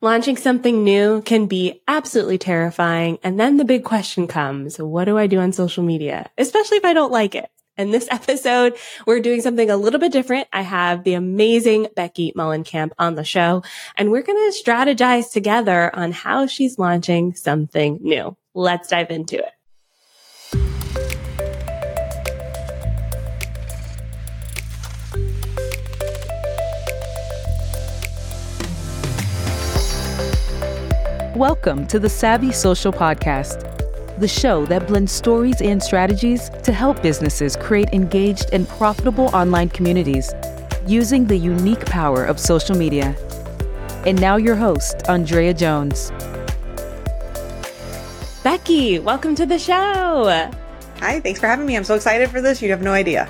Launching something new can be absolutely terrifying. And then the big question comes, what do I do on social media? Especially if I don't like it. And this episode, we're doing something a little bit different. I have the amazing Becky Mollenkamp on the show, and we're going to strategize together on how she's launching something new. Let's dive into it. Welcome to the Savvy Social Podcast, the show that blends stories and strategies to help businesses create engaged and profitable online communities using the unique power of social media. And now, your host, Andrea Jones. Becky, welcome to the show. Hi, thanks for having me. I'm so excited for this. You have no idea.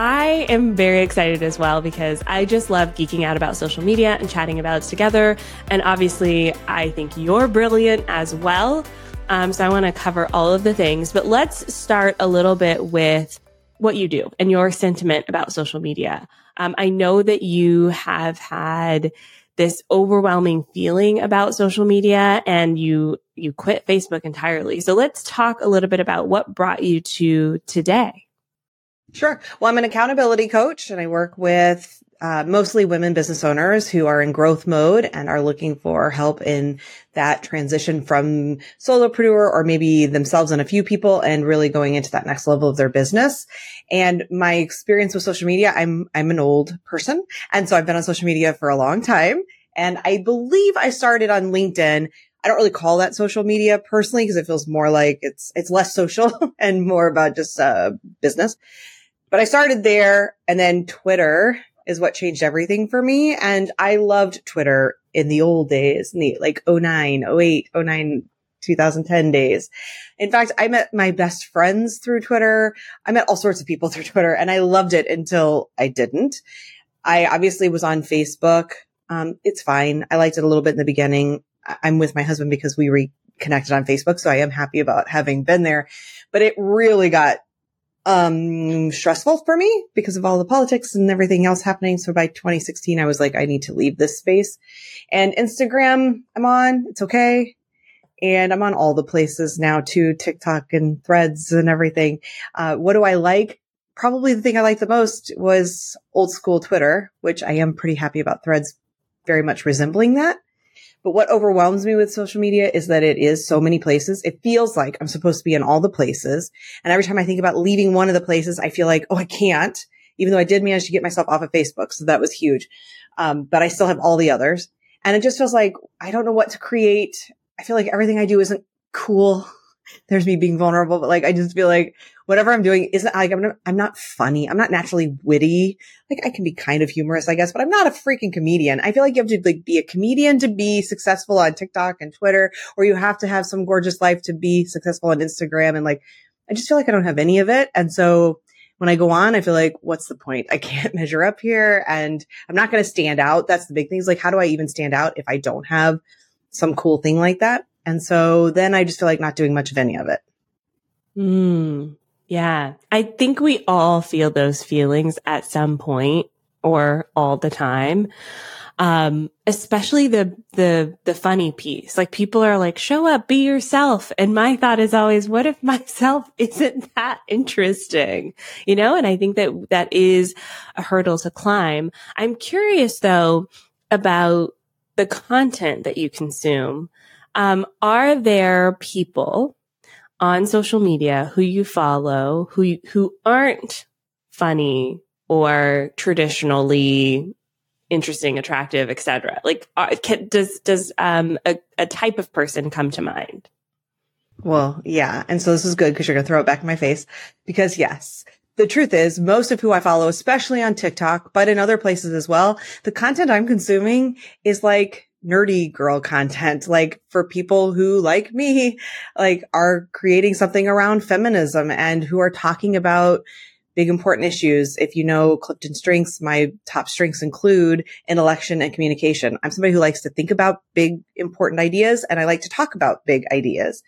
I am very excited as well because I just love geeking out about social media and chatting about it together. And obviously, I think you're brilliant as well. Um, so I want to cover all of the things, but let's start a little bit with what you do and your sentiment about social media. Um, I know that you have had this overwhelming feeling about social media and you you quit Facebook entirely. So let's talk a little bit about what brought you to today. Sure. Well, I'm an accountability coach and I work with uh, mostly women business owners who are in growth mode and are looking for help in that transition from solopreneur or maybe themselves and a few people and really going into that next level of their business. And my experience with social media, I'm, I'm an old person. And so I've been on social media for a long time. And I believe I started on LinkedIn I don't really call that social media personally because it feels more like it's it's less social and more about just uh, business. But I started there and then Twitter is what changed everything for me. And I loved Twitter in the old days, in the like 09, 08, 09, 2010 days. In fact, I met my best friends through Twitter. I met all sorts of people through Twitter and I loved it until I didn't. I obviously was on Facebook. Um, it's fine. I liked it a little bit in the beginning. I'm with my husband because we reconnected on Facebook. So I am happy about having been there, but it really got um stressful for me because of all the politics and everything else happening. So by 2016, I was like, I need to leave this space. And Instagram, I'm on. It's okay. And I'm on all the places now too, TikTok and threads and everything. Uh, what do I like? Probably the thing I liked the most was old school Twitter, which I am pretty happy about threads very much resembling that. But what overwhelms me with social media is that it is so many places. It feels like I'm supposed to be in all the places. And every time I think about leaving one of the places, I feel like, oh, I can't, even though I did manage to get myself off of Facebook. So that was huge. Um, but I still have all the others. And it just feels like I don't know what to create. I feel like everything I do isn't cool there's me being vulnerable, but like, I just feel like whatever I'm doing isn't like, I'm not, I'm not funny. I'm not naturally witty. Like I can be kind of humorous, I guess, but I'm not a freaking comedian. I feel like you have to like be a comedian to be successful on TikTok and Twitter, or you have to have some gorgeous life to be successful on Instagram. And like, I just feel like I don't have any of it. And so when I go on, I feel like, what's the point? I can't measure up here and I'm not going to stand out. That's the big thing is like, how do I even stand out if I don't have some cool thing like that? And so then I just feel like not doing much of any of it. Mm, yeah. I think we all feel those feelings at some point or all the time. Um, especially the, the, the funny piece. Like people are like, show up, be yourself. And my thought is always, what if myself isn't that interesting? You know, and I think that that is a hurdle to climb. I'm curious though about the content that you consume. Um, are there people on social media who you follow who who aren't funny or traditionally interesting, attractive, etc.? Like, are, can, does does um, a, a type of person come to mind? Well, yeah, and so this is good because you're gonna throw it back in my face because yes, the truth is most of who I follow, especially on TikTok, but in other places as well, the content I'm consuming is like nerdy girl content, like for people who like me, like are creating something around feminism and who are talking about big important issues. If you know Clifton strengths, my top strengths include intellection and communication. I'm somebody who likes to think about big important ideas and I like to talk about big ideas.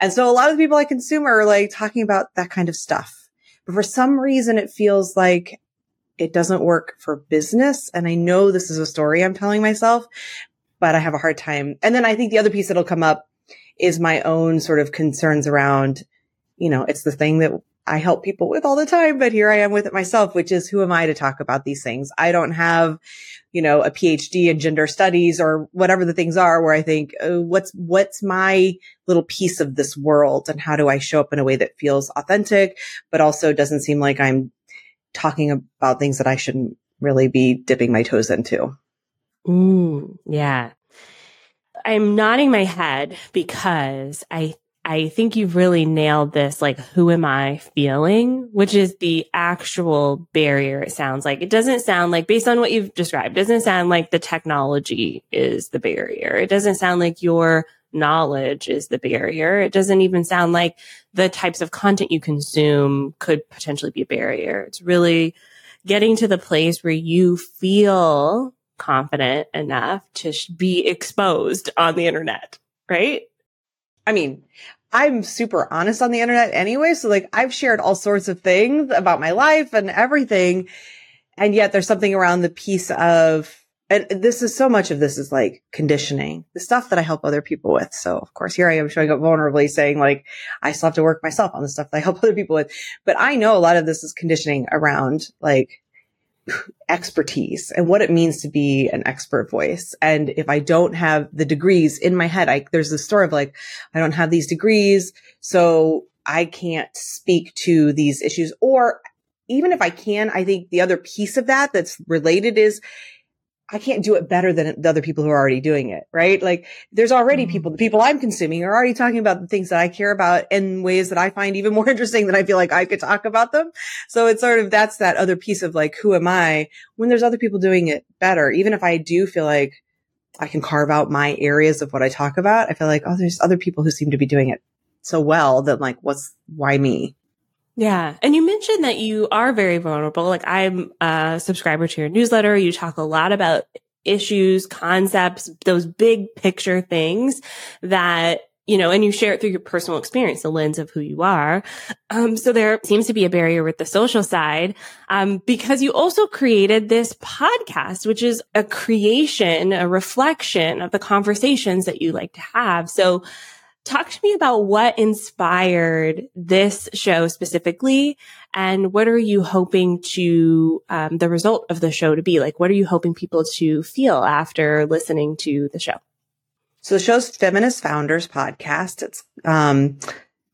And so a lot of the people I consume are like talking about that kind of stuff. But for some reason, it feels like it doesn't work for business. And I know this is a story I'm telling myself, but I have a hard time. And then I think the other piece that'll come up is my own sort of concerns around, you know, it's the thing that I help people with all the time, but here I am with it myself, which is who am I to talk about these things? I don't have, you know, a PhD in gender studies or whatever the things are where I think, oh, what's, what's my little piece of this world and how do I show up in a way that feels authentic, but also doesn't seem like I'm talking about things that I shouldn't really be dipping my toes into. Mm, yeah. I'm nodding my head because I I think you've really nailed this, like, who am I feeling, which is the actual barrier. It sounds like it doesn't sound like based on what you've described, doesn't sound like the technology is the barrier. It doesn't sound like your knowledge is the barrier. It doesn't even sound like the types of content you consume could potentially be a barrier. It's really getting to the place where you feel confident enough to be exposed on the internet, right? I mean, I'm super honest on the internet anyway. So like I've shared all sorts of things about my life and everything. And yet there's something around the piece of, and this is so much of this is like conditioning, the stuff that I help other people with. So of course, here I am showing up vulnerably saying like, I still have to work myself on the stuff that I help other people with. But I know a lot of this is conditioning around like expertise and what it means to be an expert voice. And if I don't have the degrees in my head, I, there's this story of like, I don't have these degrees. So I can't speak to these issues. Or even if I can, I think the other piece of that that's related is I can't do it better than the other people who are already doing it, right? Like there's already mm-hmm. people, the people I'm consuming are already talking about the things that I care about in ways that I find even more interesting than I feel like I could talk about them. So it's sort of, that's that other piece of like, who am I when there's other people doing it better? Even if I do feel like I can carve out my areas of what I talk about, I feel like, oh, there's other people who seem to be doing it so well that like, what's, why me? Yeah. And you mentioned that you are very vulnerable. Like I'm a subscriber to your newsletter. You talk a lot about issues, concepts, those big picture things that you know, and you share it through your personal experience, the lens of who you are. Um, so there seems to be a barrier with the social side, um, because you also created this podcast, which is a creation, a reflection of the conversations that you like to have. So Talk to me about what inspired this show specifically, and what are you hoping to um, the result of the show to be? Like, what are you hoping people to feel after listening to the show? So the show's Feminist Founders podcast. It's um,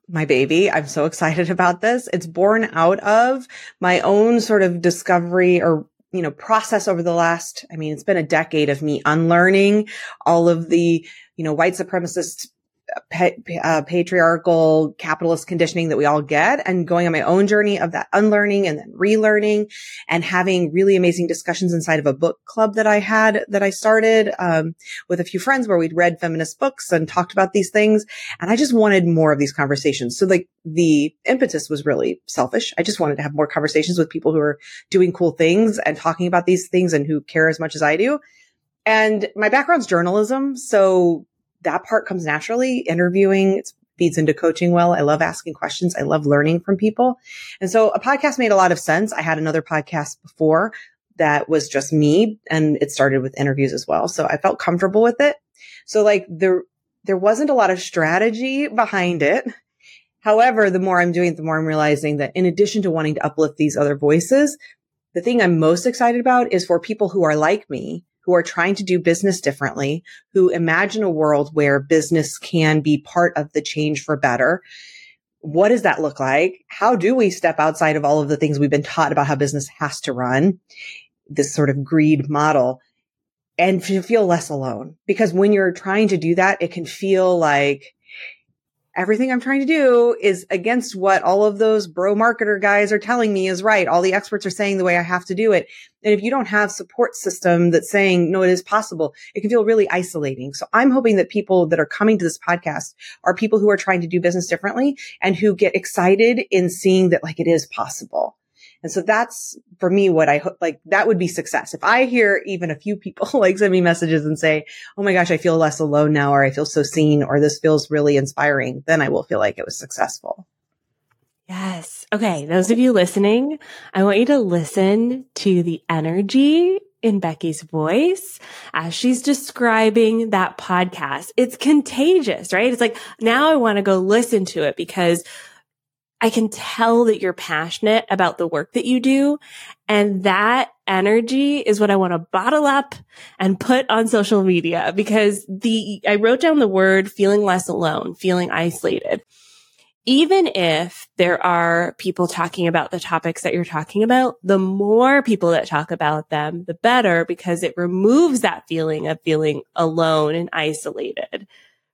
my baby. I'm so excited about this. It's born out of my own sort of discovery or you know process over the last. I mean, it's been a decade of me unlearning all of the you know white supremacist pa- uh, patriarchal capitalist conditioning that we all get and going on my own journey of that unlearning and then relearning and having really amazing discussions inside of a book club that I had that I started um, with a few friends where we'd read feminist books and talked about these things. And I just wanted more of these conversations. So like the impetus was really selfish. I just wanted to have more conversations with people who are doing cool things and talking about these things and who care as much as I do. And my background's journalism. So that part comes naturally. Interviewing feeds into coaching well. I love asking questions. I love learning from people. And so a podcast made a lot of sense. I had another podcast before that was just me and it started with interviews as well. So I felt comfortable with it. So like there, there wasn't a lot of strategy behind it. However, the more I'm doing it, the more I'm realizing that in addition to wanting to uplift these other voices, the thing I'm most excited about is for people who are like me, who are trying to do business differently, who imagine a world where business can be part of the change for better. What does that look like? How do we step outside of all of the things we've been taught about how business has to run? This sort of greed model and to feel less alone. Because when you're trying to do that, it can feel like everything I'm trying to do is against what all of those bro marketer guys are telling me is right. All the experts are saying the way I have to do it. And if you don't have support system that's saying, no, it is possible, it can feel really isolating. So I'm hoping that people that are coming to this podcast are people who are trying to do business differently and who get excited in seeing that like it is possible. And so that's for me what I hope, like that would be success. If I hear even a few people like send me messages and say, Oh my gosh, I feel less alone now, or I feel so seen, or this feels really inspiring, then I will feel like it was successful. Yes. Okay. Those of you listening, I want you to listen to the energy in Becky's voice as she's describing that podcast. It's contagious, right? It's like, now I want to go listen to it because I can tell that you're passionate about the work that you do. And that energy is what I want to bottle up and put on social media because the, I wrote down the word feeling less alone, feeling isolated even if there are people talking about the topics that you're talking about, the more people that talk about them, the better because it removes that feeling of feeling alone and isolated.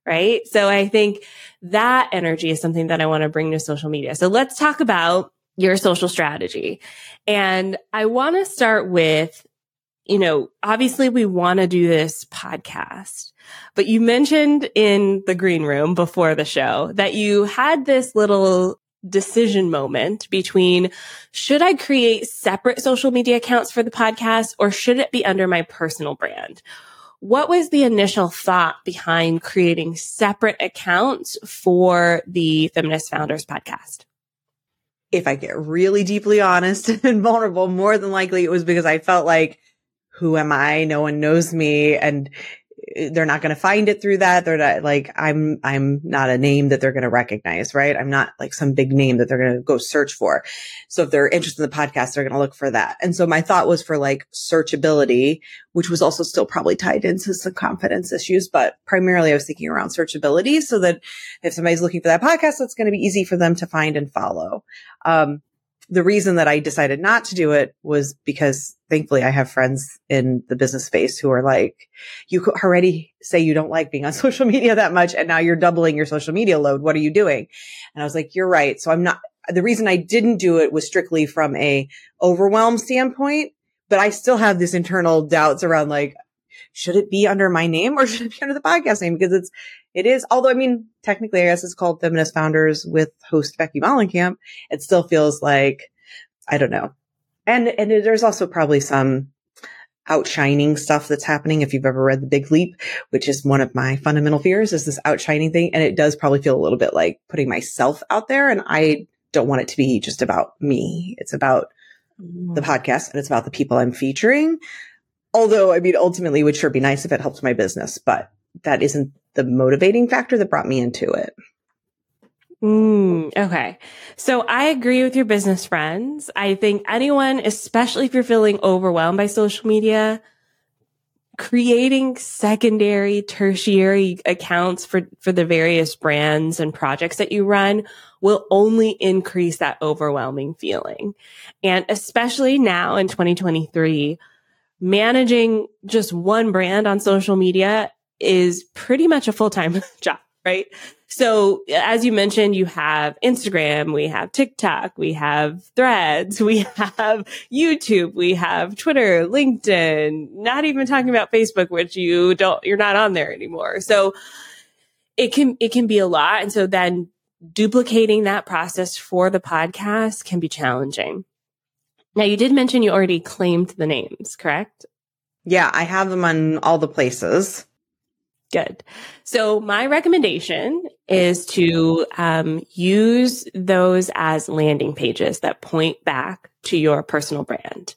Right. So I think that energy is something that I want to bring to social media. So let's talk about your social strategy. And I want to start with, you know, obviously we want to do this podcast but you mentioned in the green room before the show that you had this little decision moment between should I create separate social media accounts for the podcast or should it be under my personal brand? What was the initial thought behind creating separate accounts for the Feminist Founders podcast? If I get really deeply honest and vulnerable, more than likely it was because I felt like, who am I? No one knows me. And they're not going to find it through that. They're not like, I'm, I'm not a name that they're going to recognize, right? I'm not like some big name that they're going to go search for. So if they're interested in the podcast, they're going to look for that. And so my thought was for like searchability, which was also still probably tied into some confidence issues, but primarily I was thinking around searchability so that if somebody's looking for that podcast, it's going to be easy for them to find and follow. Um, the reason that I decided not to do it was because thankfully I have friends in the business space who are like, you already say you don't like being on social media that much. And now you're doubling your social media load. What are you doing? And I was like, you're right. So I'm not, the reason I didn't do it was strictly from a overwhelm standpoint, but I still have this internal doubts around like, should it be under my name or should it be under the podcast name? Because it's, it is, although I mean, technically, I guess it's called Feminist Founders with host Becky Mollenkamp. It still feels like, I don't know. And, and there's also probably some outshining stuff that's happening. If you've ever read The Big Leap, which is one of my fundamental fears is this outshining thing. And it does probably feel a little bit like putting myself out there. And I don't want it to be just about me. It's about the mm. podcast and it's about the people I'm featuring. Although, I mean, ultimately it would sure be nice if it helped my business, but that isn't the motivating factor that brought me into it. Mm, okay. So I agree with your business friends. I think anyone, especially if you're feeling overwhelmed by social media, creating secondary, tertiary accounts for, for the various brands and projects that you run will only increase that overwhelming feeling. And especially now in 2023, managing just one brand on social media is pretty much a full-time job, right? So as you mentioned, you have Instagram, we have TikTok, we have threads, we have YouTube, we have Twitter, LinkedIn, not even talking about Facebook, which you don't, you're not on there anymore. So it can, it can be a lot. And so then duplicating that process for the podcast can be challenging. Now you did mention you already claimed the names, correct? Yeah, I have them on all the places. Good. So my recommendation is to um, use those as landing pages that point back to your personal brand.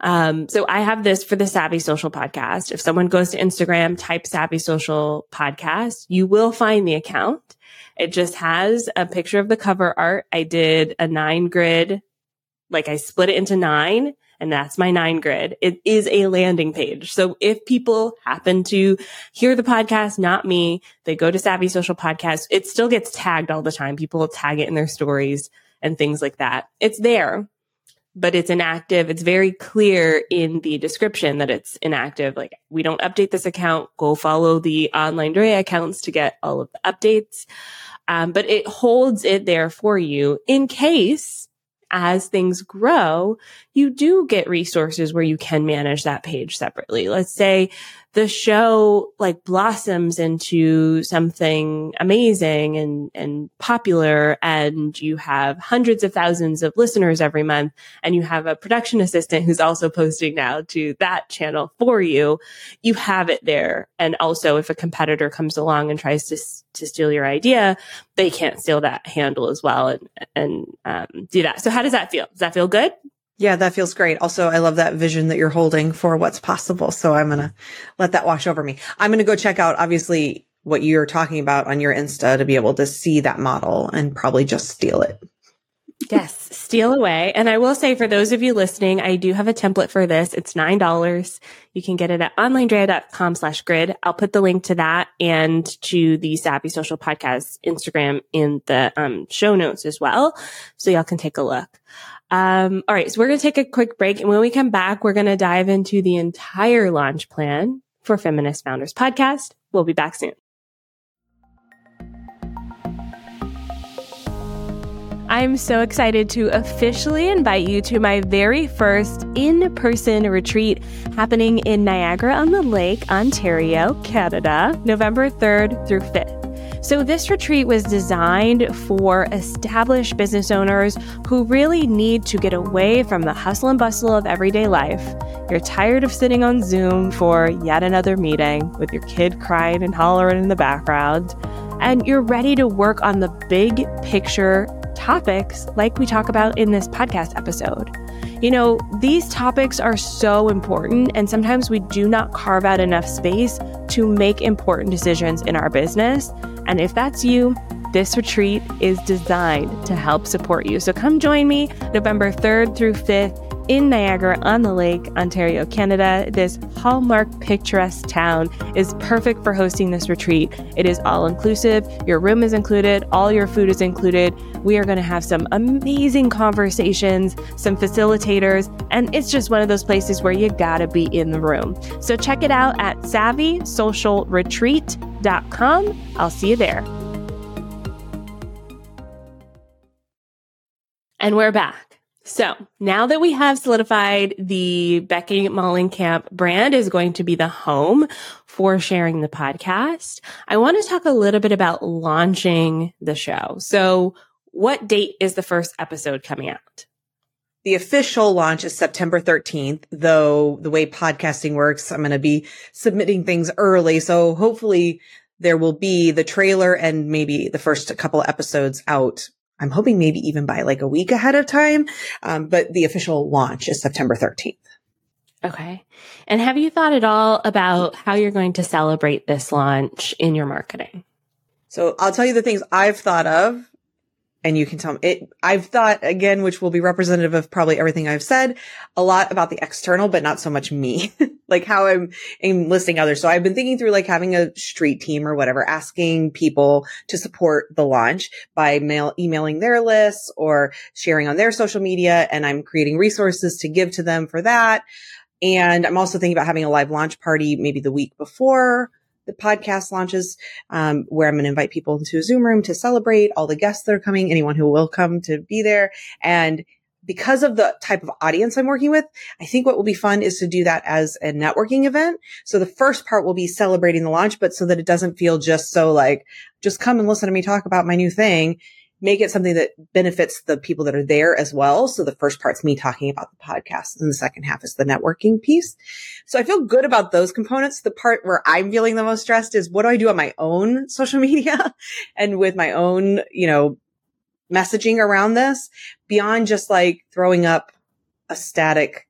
Um, so I have this for the Savvy Social podcast. If someone goes to Instagram, type Savvy Social podcast, you will find the account. It just has a picture of the cover art. I did a nine grid, like I split it into nine and that's my nine grid. It is a landing page. So if people happen to hear the podcast, not me, they go to Savvy Social Podcast, it still gets tagged all the time. People tag it in their stories and things like that. It's there, but it's inactive. It's very clear in the description that it's inactive. Like we don't update this account. Go follow the online Drea accounts to get all of the updates. Um, but it holds it there for you in case as things grow, you do get resources where you can manage that page separately. Let's say the show like blossoms into something amazing and, and popular and you have hundreds of thousands of listeners every month and you have a production assistant who's also posting now to that channel for you, you have it there. And also if a competitor comes along and tries to, to steal your idea, they can't steal that handle as well and, and um, do that. So how does that feel? Does that feel good? Yeah, that feels great. Also, I love that vision that you're holding for what's possible. So I'm going to let that wash over me. I'm going to go check out, obviously, what you're talking about on your Insta to be able to see that model and probably just steal it. yes, steal away. And I will say for those of you listening, I do have a template for this. It's $9. You can get it at onlinedrea.com slash grid. I'll put the link to that and to the Savvy Social Podcast Instagram in the um, show notes as well. So y'all can take a look. Um, all right. So we're going to take a quick break. And when we come back, we're going to dive into the entire launch plan for Feminist Founders Podcast. We'll be back soon. I'm so excited to officially invite you to my very first in person retreat happening in Niagara on the Lake, Ontario, Canada, November 3rd through 5th. So, this retreat was designed for established business owners who really need to get away from the hustle and bustle of everyday life. You're tired of sitting on Zoom for yet another meeting with your kid crying and hollering in the background, and you're ready to work on the big picture topics like we talk about in this podcast episode. You know, these topics are so important, and sometimes we do not carve out enough space to make important decisions in our business. And if that's you, this retreat is designed to help support you. So come join me November 3rd through 5th in Niagara on the Lake, Ontario, Canada. This hallmark picturesque town is perfect for hosting this retreat. It is all inclusive. Your room is included. All your food is included. We are going to have some amazing conversations, some facilitators, and it's just one of those places where you gotta be in the room. So check it out at savvysocialretreat.com. I'll see you there. And we're back. So now that we have solidified the Becky Mollenkamp brand is going to be the home for sharing the podcast, I want to talk a little bit about launching the show. So what date is the first episode coming out? The official launch is September 13th, though the way podcasting works, I'm going to be submitting things early. So hopefully there will be the trailer and maybe the first couple episodes out I'm hoping maybe even by like a week ahead of time. Um, but the official launch is September 13th. Okay. And have you thought at all about how you're going to celebrate this launch in your marketing? So I'll tell you the things I've thought of and you can tell me it. I've thought again, which will be representative of probably everything I've said, a lot about the external, but not so much me, like how I'm enlisting others. So I've been thinking through like having a street team or whatever, asking people to support the launch by mail, emailing their lists or sharing on their social media. And I'm creating resources to give to them for that. And I'm also thinking about having a live launch party maybe the week before the podcast launches, um, where I'm going to invite people into a Zoom room to celebrate all the guests that are coming, anyone who will come to be there. And because of the type of audience I'm working with, I think what will be fun is to do that as a networking event. So the first part will be celebrating the launch, but so that it doesn't feel just so like, just come and listen to me talk about my new thing make it something that benefits the people that are there as well. So the first part's me talking about the podcast and the second half is the networking piece. So I feel good about those components. The part where I'm feeling the most stressed is what do I do on my own social media and with my own, you know, messaging around this beyond just like throwing up a static,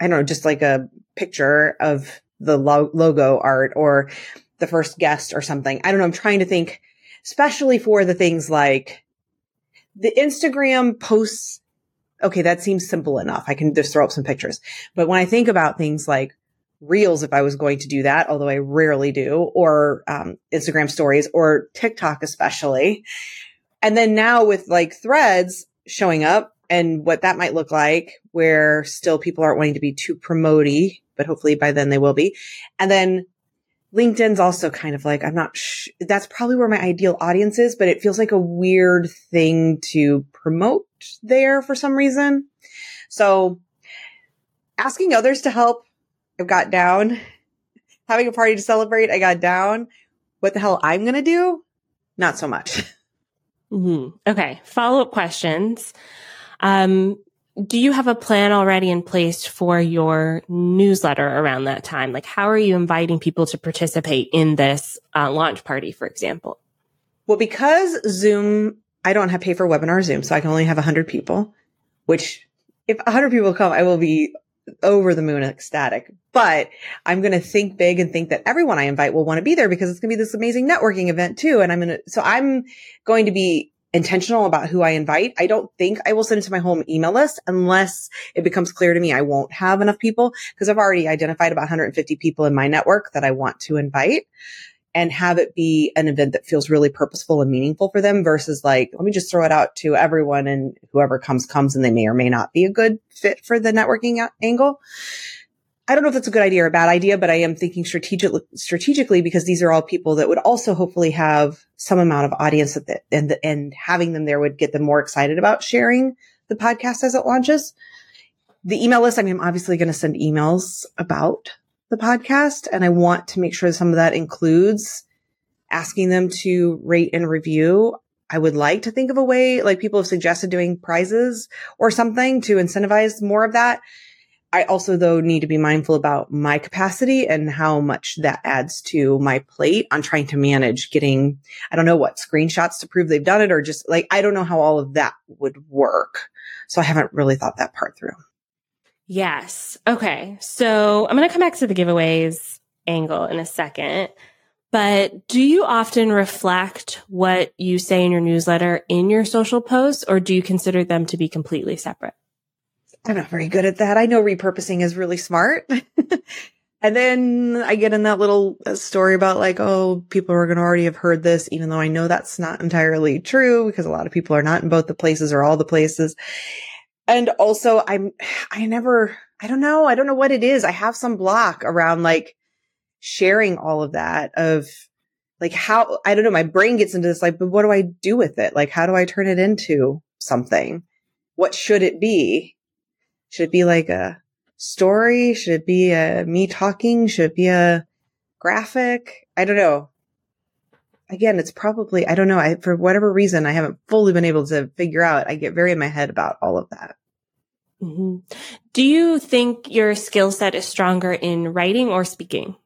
I don't know, just like a picture of the lo- logo art or the first guest or something. I don't know. I'm trying to think, especially for the things like the Instagram posts, okay, that seems simple enough. I can just throw up some pictures. But when I think about things like reels, if I was going to do that, although I rarely do, or um, Instagram stories or TikTok, especially. And then now with like threads showing up and what that might look like, where still people aren't wanting to be too promoty, but hopefully by then they will be. And then LinkedIn's also kind of like, I'm not, sh- that's probably where my ideal audience is, but it feels like a weird thing to promote there for some reason. So asking others to help, I've got down. Having a party to celebrate, I got down. What the hell I'm going to do? Not so much. Mm-hmm. Okay. Follow up questions. Um, do you have a plan already in place for your newsletter around that time? Like, how are you inviting people to participate in this uh, launch party, for example? Well, because Zoom, I don't have pay for webinar Zoom, so I can only have 100 people, which if a hundred people come, I will be over the moon ecstatic. But I'm going to think big and think that everyone I invite will want to be there because it's going to be this amazing networking event too. And I'm going to, so I'm going to be intentional about who I invite. I don't think I will send it to my home email list unless it becomes clear to me I won't have enough people because I've already identified about 150 people in my network that I want to invite and have it be an event that feels really purposeful and meaningful for them versus like, let me just throw it out to everyone and whoever comes, comes and they may or may not be a good fit for the networking angle. I don't know if that's a good idea or a bad idea, but I am thinking strategically, strategically because these are all people that would also hopefully have some amount of audience that, and, and having them there would get them more excited about sharing the podcast as it launches. The email list, I mean, I'm obviously going to send emails about the podcast. And I want to make sure some of that includes asking them to rate and review. I would like to think of a way, like people have suggested doing prizes or something to incentivize more of that. I also, though, need to be mindful about my capacity and how much that adds to my plate on trying to manage getting, I don't know what screenshots to prove they've done it or just like, I don't know how all of that would work. So I haven't really thought that part through. Yes. Okay. So I'm going to come back to the giveaways angle in a second. But do you often reflect what you say in your newsletter in your social posts, or do you consider them to be completely separate? I'm not very good at that. I know repurposing is really smart. and then I get in that little uh, story about like, oh, people are going to already have heard this, even though I know that's not entirely true because a lot of people are not in both the places or all the places. And also I'm, I never, I don't know. I don't know what it is. I have some block around like sharing all of that of like how, I don't know. My brain gets into this like, but what do I do with it? Like, how do I turn it into something? What should it be? Should it be like a story? Should it be a me talking? Should it be a graphic? I don't know. Again, it's probably, I don't know. I, for whatever reason, I haven't fully been able to figure out. I get very in my head about all of that. Mm-hmm. Do you think your skill set is stronger in writing or speaking?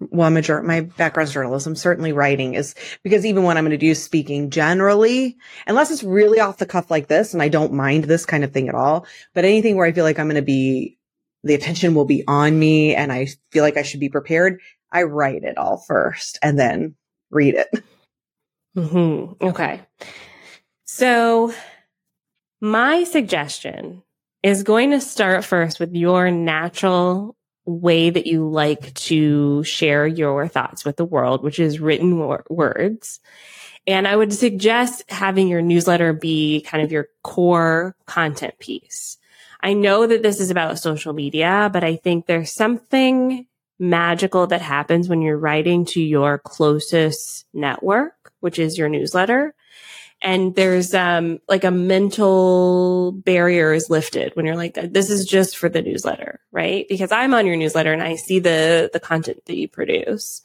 Well, major, my background's journalism, certainly writing is because even when I'm going to do speaking generally, unless it's really off the cuff like this, and I don't mind this kind of thing at all, but anything where I feel like I'm going to be, the attention will be on me and I feel like I should be prepared, I write it all first and then read it. Mm-hmm. Okay. So my suggestion is going to start first with your natural way that you like to share your thoughts with the world, which is written wor- words. And I would suggest having your newsletter be kind of your core content piece. I know that this is about social media, but I think there's something magical that happens when you're writing to your closest network, which is your newsletter and there's um like a mental barrier is lifted when you're like this is just for the newsletter right? Because i'm on your newsletter and i see the the content that you produce.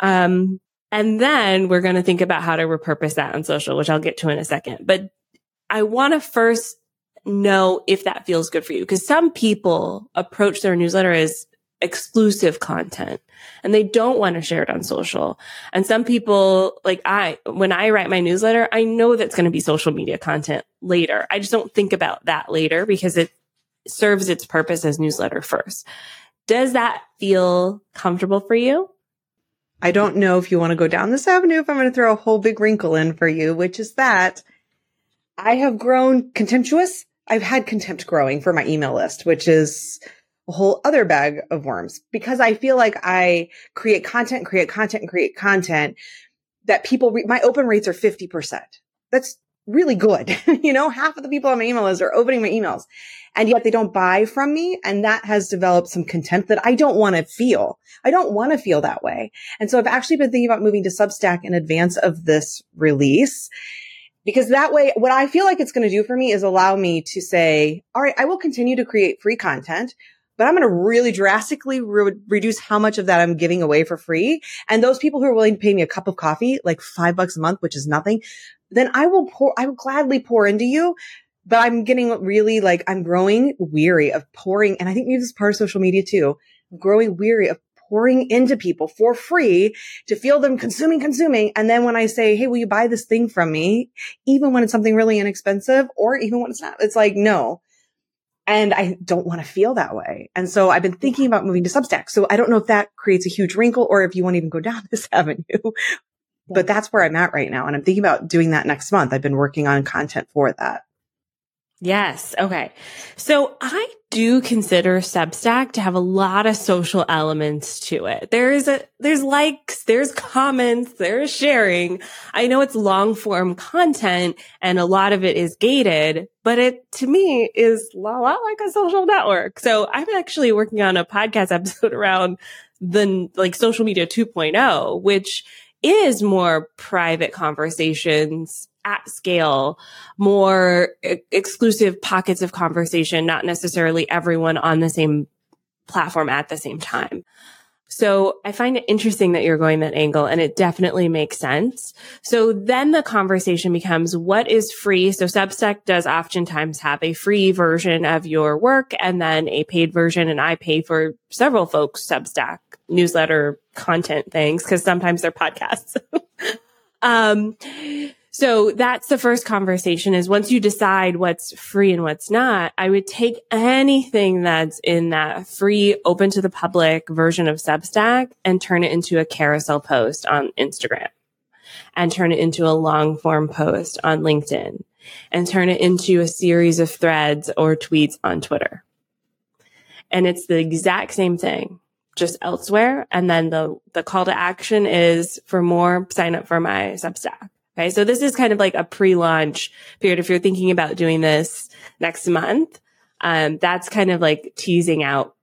Um and then we're going to think about how to repurpose that on social which i'll get to in a second. But i want to first know if that feels good for you because some people approach their newsletter as exclusive content and they don't want to share it on social. And some people, like I, when I write my newsletter, I know that's going to be social media content later. I just don't think about that later because it serves its purpose as newsletter first. Does that feel comfortable for you? I don't know if you want to go down this avenue, if I'm going to throw a whole big wrinkle in for you, which is that I have grown contemptuous. I've had contempt growing for my email list, which is a whole other bag of worms because I feel like I create content, create content, create content that people read. My open rates are 50%. That's really good. you know, half of the people on my email list are opening my emails and yet they don't buy from me. And that has developed some contempt that I don't want to feel. I don't want to feel that way. And so I've actually been thinking about moving to Substack in advance of this release because that way, what I feel like it's going to do for me is allow me to say, all right, I will continue to create free content but I'm going to really drastically re- reduce how much of that I'm giving away for free. And those people who are willing to pay me a cup of coffee, like five bucks a month, which is nothing, then I will pour, I will gladly pour into you. But I'm getting really like, I'm growing weary of pouring. And I think maybe this is part of social media too. Growing weary of pouring into people for free to feel them consuming, consuming. And then when I say, Hey, will you buy this thing from me? Even when it's something really inexpensive or even when it's not, it's like, no, And I don't want to feel that way. And so I've been thinking about moving to Substack. So I don't know if that creates a huge wrinkle or if you won't even go down this avenue. but that's where I'm at right now. And I'm thinking about doing that next month. I've been working on content for that. Yes. Okay. So I do consider Substack to have a lot of social elements to it. There's a, there's likes, there's comments, there's sharing. I know it's long form content and a lot of it is gated, but it to me is a lot like a social network. So I'm actually working on a podcast episode around the like social media 2.0, which is more private conversations at scale, more exclusive pockets of conversation, not necessarily everyone on the same platform at the same time. So I find it interesting that you're going that angle and it definitely makes sense. So then the conversation becomes what is free? So Substack does oftentimes have a free version of your work and then a paid version. And I pay for several folks Substack newsletter content things because sometimes they're podcasts. um, so that's the first conversation is once you decide what's free and what's not, I would take anything that's in that free, open to the public version of Substack and turn it into a carousel post on Instagram and turn it into a long form post on LinkedIn and turn it into a series of threads or tweets on Twitter. And it's the exact same thing, just elsewhere. And then the, the call to action is for more, sign up for my Substack. Okay. So this is kind of like a pre-launch period. If you're thinking about doing this next month, um, that's kind of like teasing out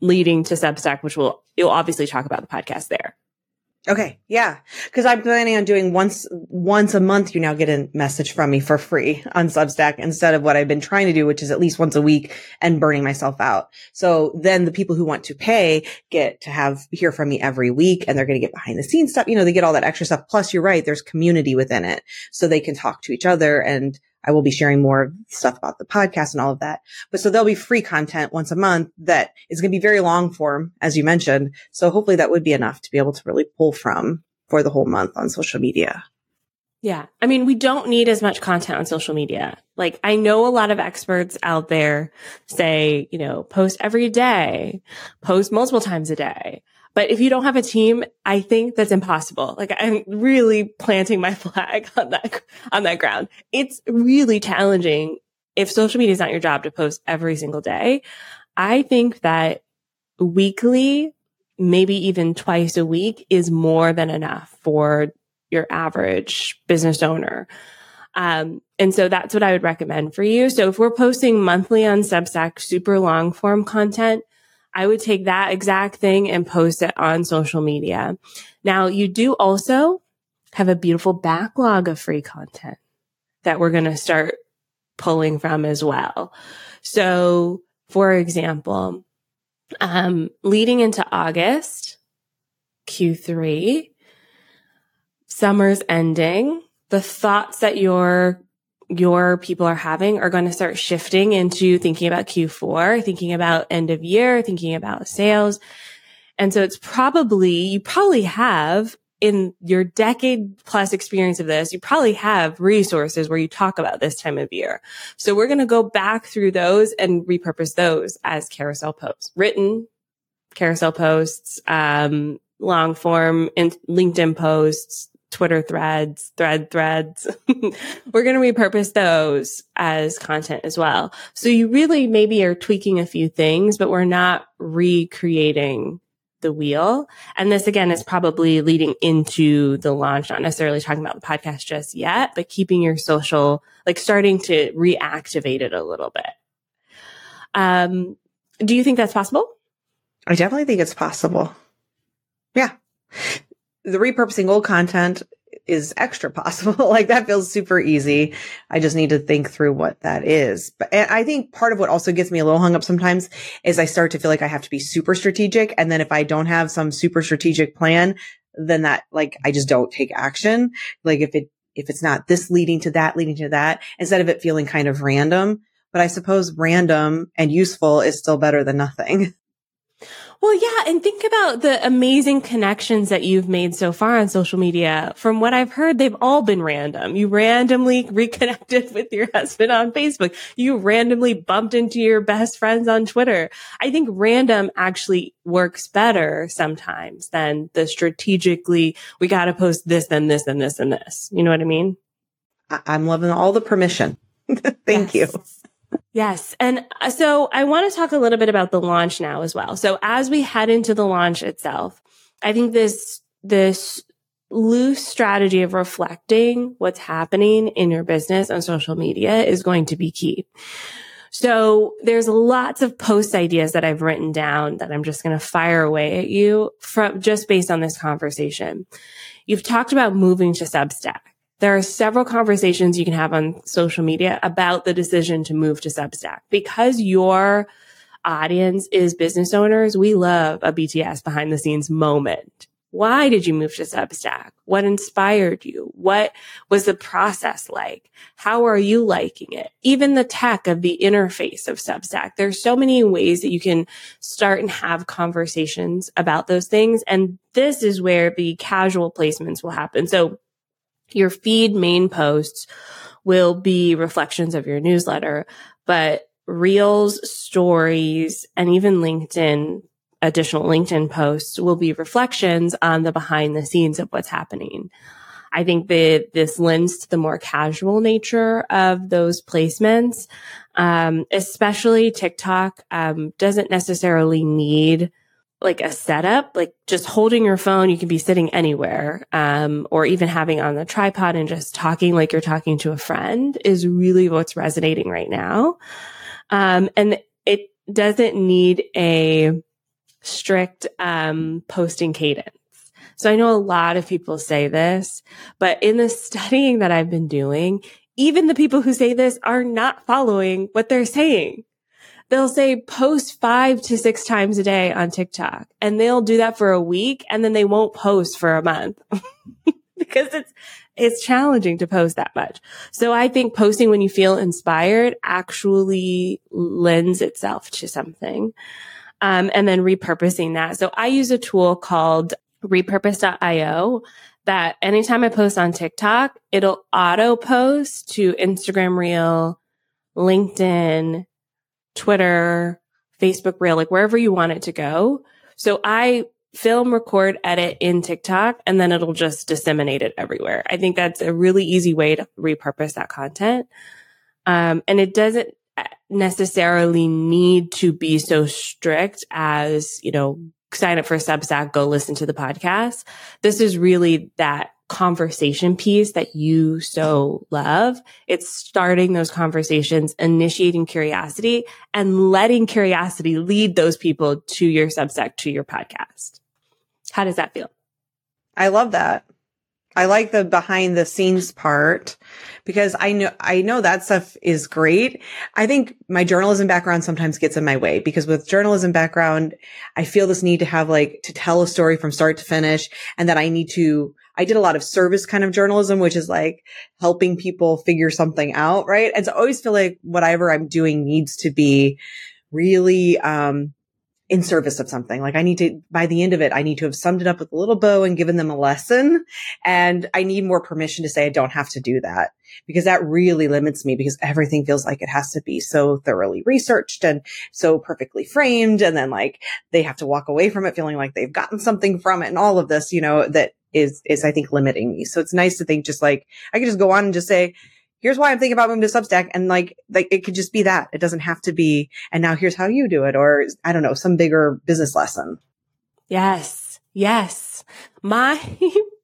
leading to Substack, which will, you'll obviously talk about the podcast there. Okay. Yeah. Cause I'm planning on doing once, once a month, you now get a message from me for free on Substack instead of what I've been trying to do, which is at least once a week and burning myself out. So then the people who want to pay get to have hear from me every week and they're going to get behind the scenes stuff. You know, they get all that extra stuff. Plus you're right. There's community within it. So they can talk to each other and I will be sharing more stuff about the podcast and all of that. But so there'll be free content once a month that is going to be very long form, as you mentioned. So hopefully that would be enough to be able to really pull from for the whole month on social media. Yeah. I mean, we don't need as much content on social media. Like I know a lot of experts out there say, you know, post every day, post multiple times a day. But if you don't have a team, I think that's impossible. Like I'm really planting my flag on that, on that ground. It's really challenging if social media is not your job to post every single day. I think that weekly, maybe even twice a week is more than enough for your average business owner. Um, and so that's what I would recommend for you. So if we're posting monthly on Substack, super long form content, I would take that exact thing and post it on social media. Now you do also have a beautiful backlog of free content that we're going to start pulling from as well. So for example, um, leading into August, Q3, summer's ending, the thoughts that you're your people are having are going to start shifting into thinking about Q4, thinking about end of year, thinking about sales. And so it's probably, you probably have in your decade plus experience of this, you probably have resources where you talk about this time of year. So we're going to go back through those and repurpose those as carousel posts, written carousel posts, um, long form and LinkedIn posts, Twitter threads, thread threads. We're going to repurpose those as content as well. So you really maybe are tweaking a few things, but we're not recreating the wheel. And this again is probably leading into the launch, not necessarily talking about the podcast just yet, but keeping your social, like starting to reactivate it a little bit. Um, do you think that's possible? I definitely think it's possible. Yeah the repurposing old content is extra possible. like that feels super easy. I just need to think through what that is. But I think part of what also gets me a little hung up sometimes is I start to feel like I have to be super strategic. And then if I don't have some super strategic plan, then that like I just don't take action. Like if it, if it's not this leading to that, leading to that, instead of it feeling kind of random. But I suppose random and useful is still better than nothing. Well, yeah. And think about the amazing connections that you've made so far on social media. From what I've heard, they've all been random. You randomly reconnected with your husband on Facebook. You randomly bumped into your best friends on Twitter. I think random actually works better sometimes than the strategically, we got to post this, then this, and this, and this. You know what I mean? I'm loving all the permission. Thank yes. you. Yes. And uh, so I want to talk a little bit about the launch now as well. So as we head into the launch itself, I think this, this loose strategy of reflecting what's happening in your business on social media is going to be key. So there's lots of post ideas that I've written down that I'm just going to fire away at you from just based on this conversation. You've talked about moving to Substack. There are several conversations you can have on social media about the decision to move to Substack because your audience is business owners. We love a BTS behind the scenes moment. Why did you move to Substack? What inspired you? What was the process like? How are you liking it? Even the tech of the interface of Substack. There's so many ways that you can start and have conversations about those things. And this is where the casual placements will happen. So your feed main posts will be reflections of your newsletter, but reels, stories, and even LinkedIn, additional LinkedIn posts will be reflections on the behind the scenes of what's happening. I think that this lends to the more casual nature of those placements. Um, especially TikTok, um, doesn't necessarily need like a setup, like just holding your phone, you can be sitting anywhere, um, or even having on the tripod and just talking like you're talking to a friend is really what's resonating right now. Um, and it doesn't need a strict, um, posting cadence. So I know a lot of people say this, but in the studying that I've been doing, even the people who say this are not following what they're saying they'll say post five to six times a day on TikTok and they'll do that for a week and then they won't post for a month because it's, it's challenging to post that much. So I think posting when you feel inspired actually lends itself to something. Um, and then repurposing that. So I use a tool called repurpose.io that anytime I post on TikTok, it'll auto post to Instagram Reel, LinkedIn, Twitter, Facebook Reel, like wherever you want it to go. So I film, record, edit in TikTok, and then it'll just disseminate it everywhere. I think that's a really easy way to repurpose that content. Um, and it doesn't necessarily need to be so strict as, you know, sign up for Substack, go listen to the podcast. This is really that conversation piece that you so love. It's starting those conversations, initiating curiosity and letting curiosity lead those people to your Substack, to your podcast. How does that feel? I love that. I like the behind the scenes part because I know, I know that stuff is great. I think my journalism background sometimes gets in my way because with journalism background, I feel this need to have like to tell a story from start to finish and that I need to, I did a lot of service kind of journalism, which is like helping people figure something out. Right. And so I always feel like whatever I'm doing needs to be really, um, in service of something. Like I need to, by the end of it, I need to have summed it up with a little bow and given them a lesson. And I need more permission to say I don't have to do that because that really limits me because everything feels like it has to be so thoroughly researched and so perfectly framed. And then like they have to walk away from it feeling like they've gotten something from it and all of this, you know, that is, is I think limiting me. So it's nice to think just like I can just go on and just say, here's why I'm thinking about moving to Substack. And like, like it could just be that. It doesn't have to be, and now here's how you do it. Or I don't know, some bigger business lesson. Yes. Yes. My,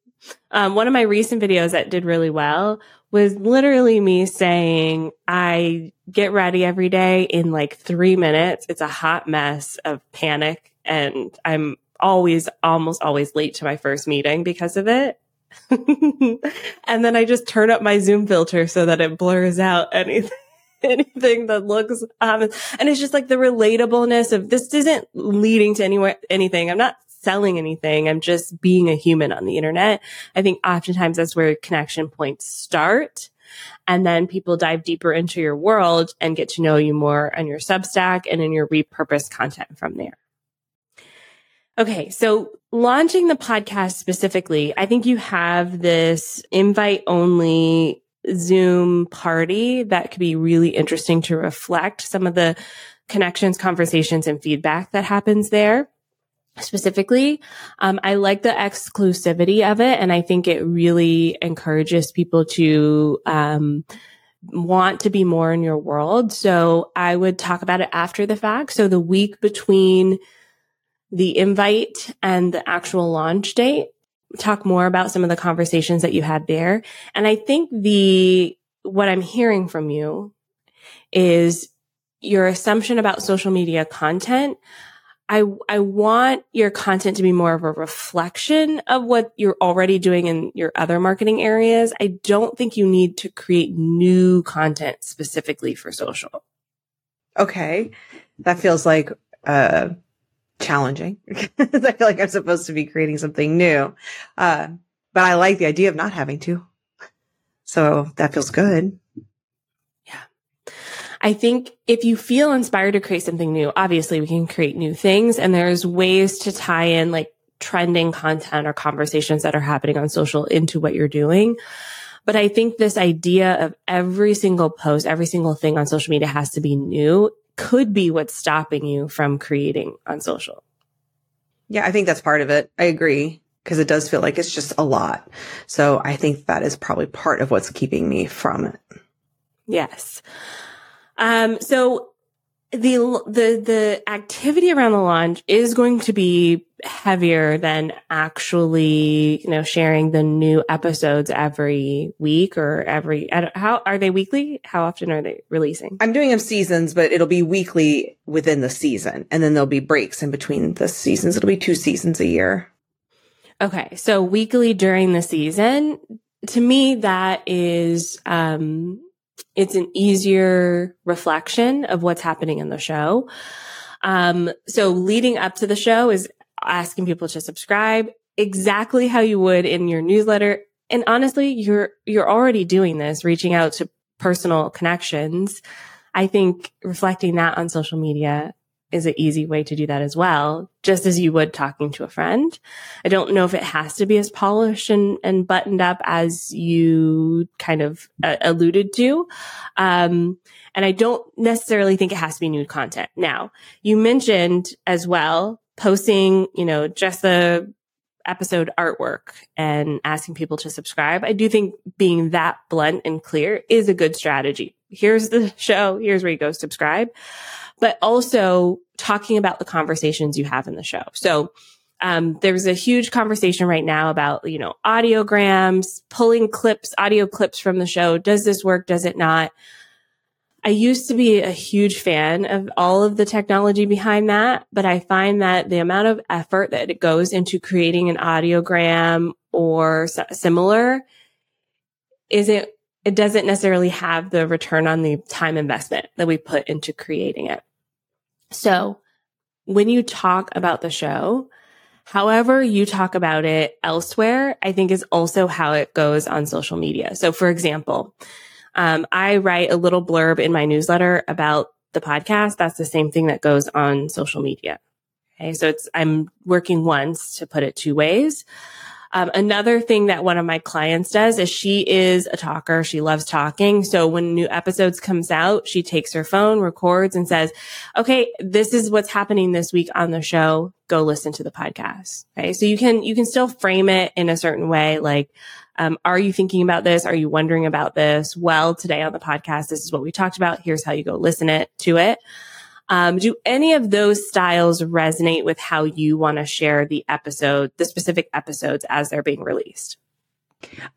um, one of my recent videos that did really well was literally me saying, I get ready every day in like three minutes. It's a hot mess of panic and I'm always, almost always late to my first meeting because of it. and then I just turn up my zoom filter so that it blurs out anything. anything that looks um, and it's just like the relatableness of this isn't leading to anywhere anything i'm not selling anything i'm just being a human on the internet i think oftentimes that's where connection points start and then people dive deeper into your world and get to know you more on your substack and in your repurposed content from there Okay. So launching the podcast specifically, I think you have this invite only Zoom party that could be really interesting to reflect some of the connections, conversations and feedback that happens there specifically. Um, I like the exclusivity of it. And I think it really encourages people to, um, want to be more in your world. So I would talk about it after the fact. So the week between the invite and the actual launch date, talk more about some of the conversations that you had there. And I think the, what I'm hearing from you is your assumption about social media content. I, I want your content to be more of a reflection of what you're already doing in your other marketing areas. I don't think you need to create new content specifically for social. Okay. That feels like, uh, challenging. I feel like I'm supposed to be creating something new. Uh, but I like the idea of not having to. So that feels good. Yeah. I think if you feel inspired to create something new, obviously we can create new things and there's ways to tie in like trending content or conversations that are happening on social into what you're doing. But I think this idea of every single post, every single thing on social media has to be new could be what's stopping you from creating on social. Yeah, I think that's part of it. I agree because it does feel like it's just a lot. So I think that is probably part of what's keeping me from it. Yes. Um, so the the the activity around the launch is going to be heavier than actually you know sharing the new episodes every week or every how are they weekly? How often are they releasing? I'm doing them seasons but it'll be weekly within the season. And then there'll be breaks in between the seasons. It'll be two seasons a year. Okay. So weekly during the season. To me that is um it's an easier reflection of what's happening in the show. Um, so leading up to the show is asking people to subscribe exactly how you would in your newsletter. And honestly, you're, you're already doing this, reaching out to personal connections. I think reflecting that on social media is an easy way to do that as well, just as you would talking to a friend. I don't know if it has to be as polished and, and buttoned up as you kind of uh, alluded to. Um, and I don't necessarily think it has to be nude content. Now, you mentioned as well posting, you know, just the episode artwork and asking people to subscribe. I do think being that blunt and clear is a good strategy. Here's the show. Here's where you go subscribe but also talking about the conversations you have in the show. So, um, there's a huge conversation right now about, you know, audiograms, pulling clips, audio clips from the show. Does this work? Does it not? I used to be a huge fan of all of the technology behind that, but I find that the amount of effort that it goes into creating an audiogram or similar isn't, it doesn't necessarily have the return on the time investment that we put into creating it. So when you talk about the show, however you talk about it elsewhere, I think is also how it goes on social media. So for example, um, I write a little blurb in my newsletter about the podcast. That's the same thing that goes on social media. Okay. So it's, I'm working once to put it two ways. Um, another thing that one of my clients does is she is a talker. She loves talking. So when new episodes comes out, she takes her phone, records and says, okay, this is what's happening this week on the show. Go listen to the podcast. Okay. So you can, you can still frame it in a certain way. Like, um, are you thinking about this? Are you wondering about this? Well, today on the podcast, this is what we talked about. Here's how you go listen it to it. Um, do any of those styles resonate with how you want to share the episode, the specific episodes as they're being released?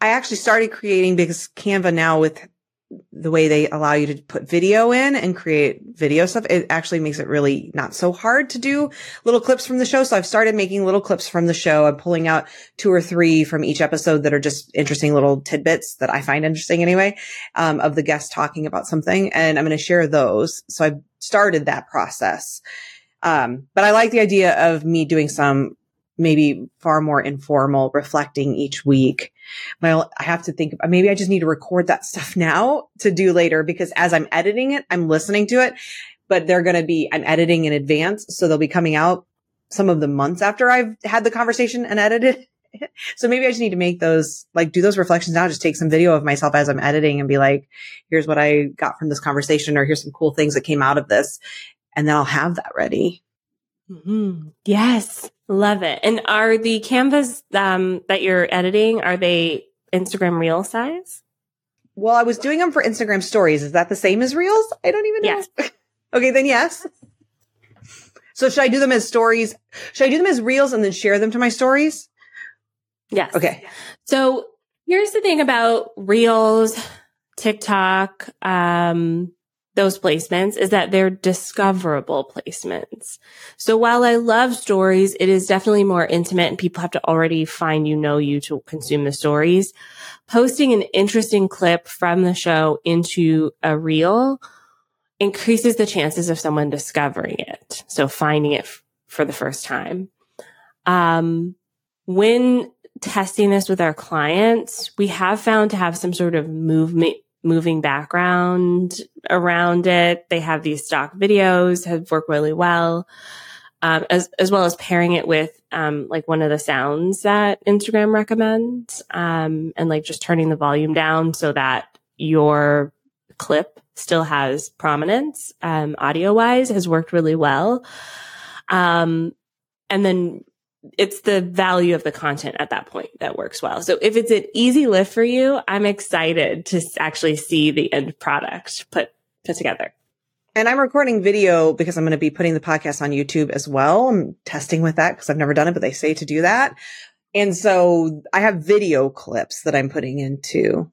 I actually started creating because Canva now with the way they allow you to put video in and create video stuff, it actually makes it really not so hard to do little clips from the show. So I've started making little clips from the show. I'm pulling out two or three from each episode that are just interesting little tidbits that I find interesting anyway, um, of the guest talking about something. And I'm going to share those. So I've started that process. Um, but I like the idea of me doing some maybe far more informal reflecting each week. Well, I have to think maybe I just need to record that stuff now to do later because as I'm editing it, I'm listening to it, but they're going to be, I'm editing in advance. So they'll be coming out some of the months after I've had the conversation and edited. so maybe I just need to make those, like do those reflections now, just take some video of myself as I'm editing and be like, here's what I got from this conversation or here's some cool things that came out of this. And then I'll have that ready. Mm-hmm. Yes. Love it. And are the canvas um, that you're editing, are they Instagram reel size? Well, I was doing them for Instagram stories. Is that the same as reels? I don't even know. Yes. okay, then yes. So should I do them as stories? Should I do them as reels and then share them to my stories? Yes. Okay. So here's the thing about reels, TikTok, um, those placements is that they're discoverable placements. So while I love stories, it is definitely more intimate and people have to already find you, know you to consume the stories. Posting an interesting clip from the show into a reel increases the chances of someone discovering it. So finding it f- for the first time. Um, when testing this with our clients, we have found to have some sort of movement moving background around it. They have these stock videos have worked really well. Um, as, as well as pairing it with, um, like one of the sounds that Instagram recommends, um, and like just turning the volume down so that your clip still has prominence, um, audio wise has worked really well. Um, and then it's the value of the content at that point that works well. So if it's an easy lift for you, I'm excited to actually see the end product put put together. And I'm recording video because I'm going to be putting the podcast on YouTube as well. I'm testing with that because I've never done it, but they say to do that. And so I have video clips that I'm putting into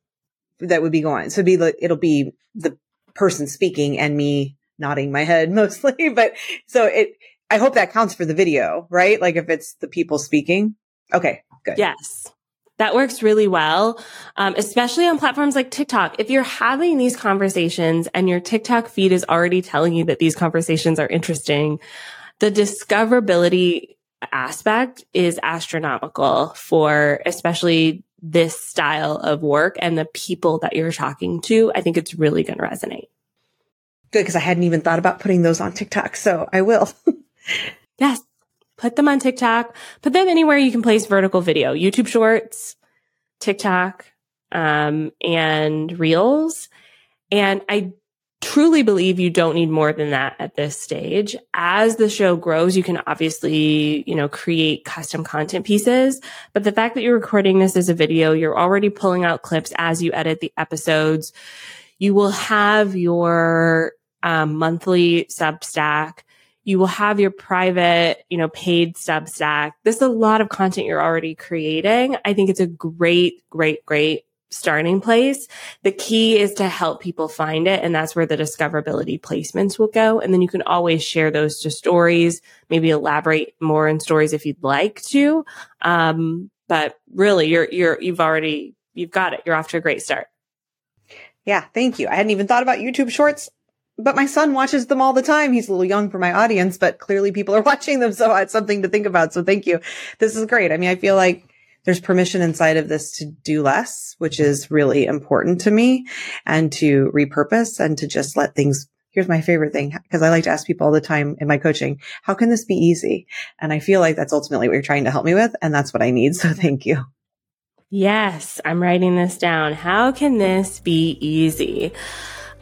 that would be going. So be like, it'll be the person speaking and me nodding my head mostly. But so it, I hope that counts for the video, right? Like if it's the people speaking. Okay, good. Yes. That works really well, um, especially on platforms like TikTok. If you're having these conversations and your TikTok feed is already telling you that these conversations are interesting, the discoverability aspect is astronomical for especially this style of work and the people that you're talking to. I think it's really going to resonate. Good, because I hadn't even thought about putting those on TikTok, so I will. yes. Put them on TikTok. Put them anywhere you can place vertical video. YouTube Shorts, TikTok, um, and Reels. And I truly believe you don't need more than that at this stage. As the show grows, you can obviously, you know, create custom content pieces. But the fact that you're recording this as a video, you're already pulling out clips as you edit the episodes. You will have your um, monthly Substack you will have your private, you know, paid Substack. This is a lot of content you're already creating. I think it's a great, great, great starting place. The key is to help people find it. And that's where the discoverability placements will go. And then you can always share those to stories, maybe elaborate more in stories if you'd like to. Um, but really you're, you're, you've already, you've got it. You're off to a great start. Yeah. Thank you. I hadn't even thought about YouTube shorts but my son watches them all the time. He's a little young for my audience, but clearly people are watching them. So it's something to think about. So thank you. This is great. I mean, I feel like there's permission inside of this to do less, which is really important to me and to repurpose and to just let things. Here's my favorite thing because I like to ask people all the time in my coaching, how can this be easy? And I feel like that's ultimately what you're trying to help me with. And that's what I need. So thank you. Yes, I'm writing this down. How can this be easy?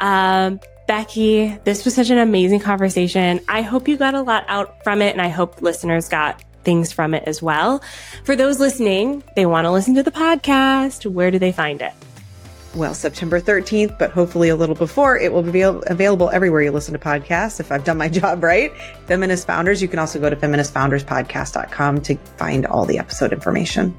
Um, Becky, this was such an amazing conversation. I hope you got a lot out from it and I hope listeners got things from it as well. For those listening, they want to listen to the podcast. Where do they find it? Well, September 13th, but hopefully a little before, it will be available everywhere you listen to podcasts if I've done my job right. Feminist Founders, you can also go to feministfounderspodcast.com to find all the episode information.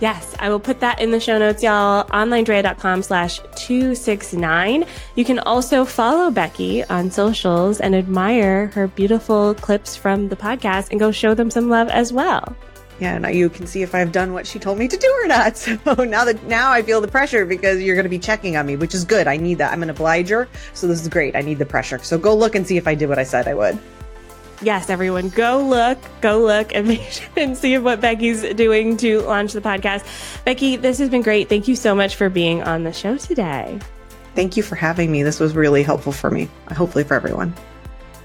Yes, I will put that in the show notes, y'all. OnlineDrea.com slash 269. You can also follow Becky on socials and admire her beautiful clips from the podcast and go show them some love as well. Yeah, now you can see if I've done what she told me to do or not. So now that now I feel the pressure because you're going to be checking on me, which is good. I need that. I'm an obliger, so this is great. I need the pressure. So go look and see if I did what I said I would yes, everyone, go look, go look and, and see what Becky's doing to launch the podcast. Becky, this has been great. Thank you so much for being on the show today. Thank you for having me. This was really helpful for me, hopefully, for everyone.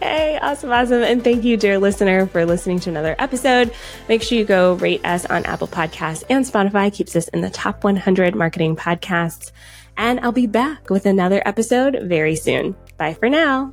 Hey, awesome, awesome. And thank you, dear listener, for listening to another episode. Make sure you go rate us on Apple Podcasts and Spotify, keeps us in the top 100 marketing podcasts. And I'll be back with another episode very soon. Bye for now.